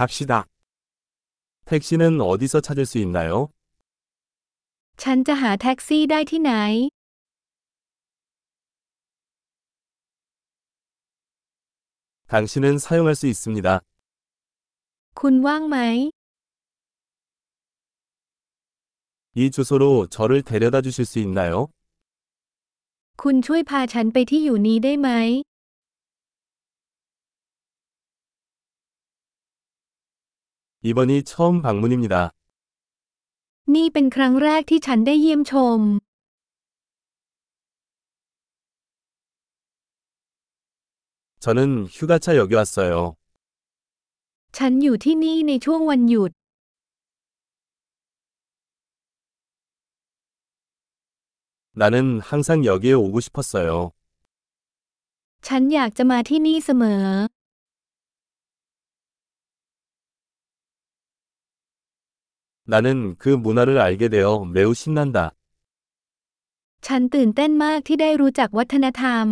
갑시다. 택시는 어디서 찾을 수 있나요? ฉันจะหาแท็กซี่ได้ที่ไหน 당신은 사용할 수 있습니다. คุณว่างไหม 이 주소로 저를 데려다 주실 수 있나요? คุณช่วยพาฉันไปที่อยู่นี้ได้ไหม 이번이 처음 방문입니다. นี่เป็นครั้งแรกที่ฉันได้เยี่ยมชม 저는 휴가차 여기 왔어요. ฉันอยู่ที่นี่ในช่วงวันหยุด 나는 항상 여기에 오고 싶었어요. ฉันอยากจะมาที่นี่เสมอ 나는 그 문화를 알게 되어 매우 신난다. ฉันตื่นเต้นมากที่ได้รู้จักวัฒนธรรม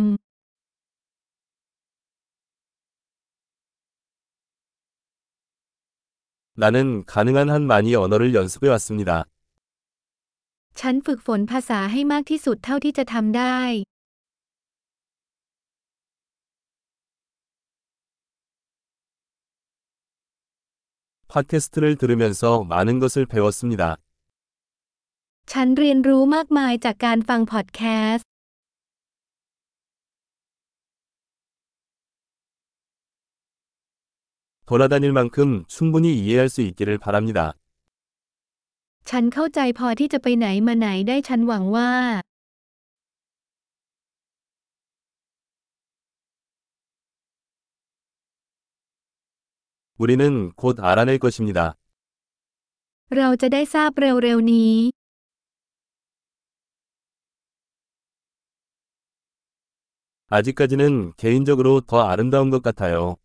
나는 가능한 한 많이 언어를 연습해 왔습니다. ฉันฝึกฝนภาษาให้มากที่สุดเท่าที่จะทำได้ 팟캐스트를 들으면서 많은 것을 배웠습니다. ฉันเรียนรู้มากมายจากการฟังพอดแคสต์ 돌아다닐 만큼 충분히 이해할 수 있기를 바랍니다. ฉันเข้าใจพอที่จะไปไหนมาไหนได้ฉันหวังว่า 우리는 곧 알아낼 것입니다. เราจะได้ทราบเร็วๆนี้ 아직까지는 개인적으로 더 아름다운 것 같아요.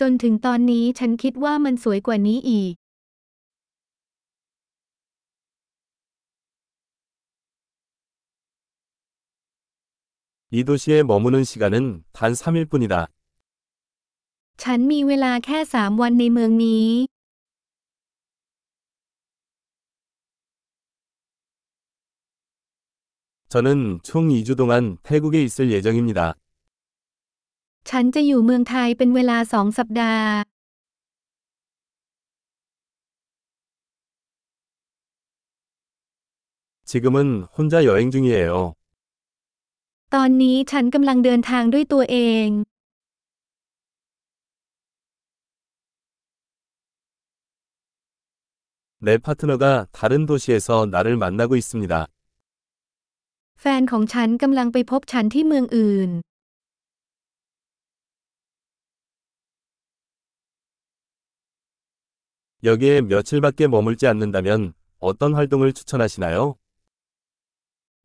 จนถึงตอนนี้ฉันคิดว่ามันสวยกว่านี้อีก 이 도시에 머무는 시간은 단 3일 뿐이다. ฉันมีเวลาแค่สามวันในเมืองนี้ 저는 총 2주 동안 태국에 있을 예정입니다. ฉันจะอยู่เมืองไทยเป็นเวลาสองสัปดาห์ 지금은 혼자 여행 중이에요. ตอนนี้ฉันกำลังเดินทางด้วยตัวเอง 내 파트너가 다른 도시에서 나를 만나고 있습니다. แฟนของฉันกำลังไปพบฉันที่เมืองอื่น 여기에 며칠밖에 머물지 않는다면 어떤 활동을 추천하시나요?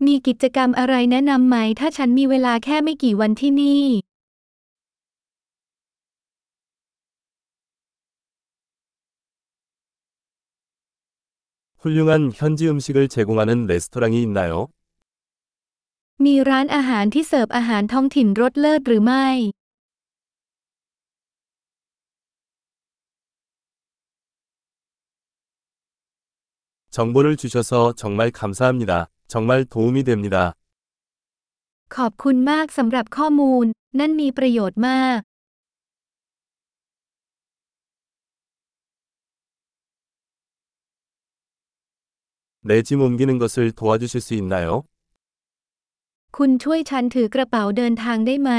มีกิจกรรมอะไรแนะนำไหมถ้าฉันมีเวลาแค่ไม่กี่วันที่นี่ 훌륭한 현지 음식을 제공하는 레스토랑이 있나요? มีร้านอาหารที่เสิร์ฟอาหารท้องถิ่นรสเลิศหรือไม่ 정보를 주셔서 정말 감사합니다. 정말 도움이 됩니다. ขอบคุณมากสำหรับข้อมูล นั่นมีประโยชน์มาก 내 짐 옮기는 것을 도와주실 수 있나요? คุณช่วยฉันถือกระเป๋าเดินทางได้ไหม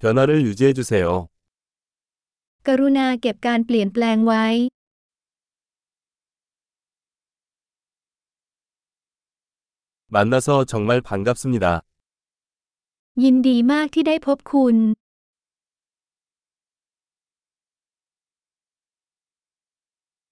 변화를 유지해 주세요. กรุณาเก็บการเปลี่ยนแปลงไว้ 만나서 정말 반갑습니다. ยินดีมากที่ได้พบคุณ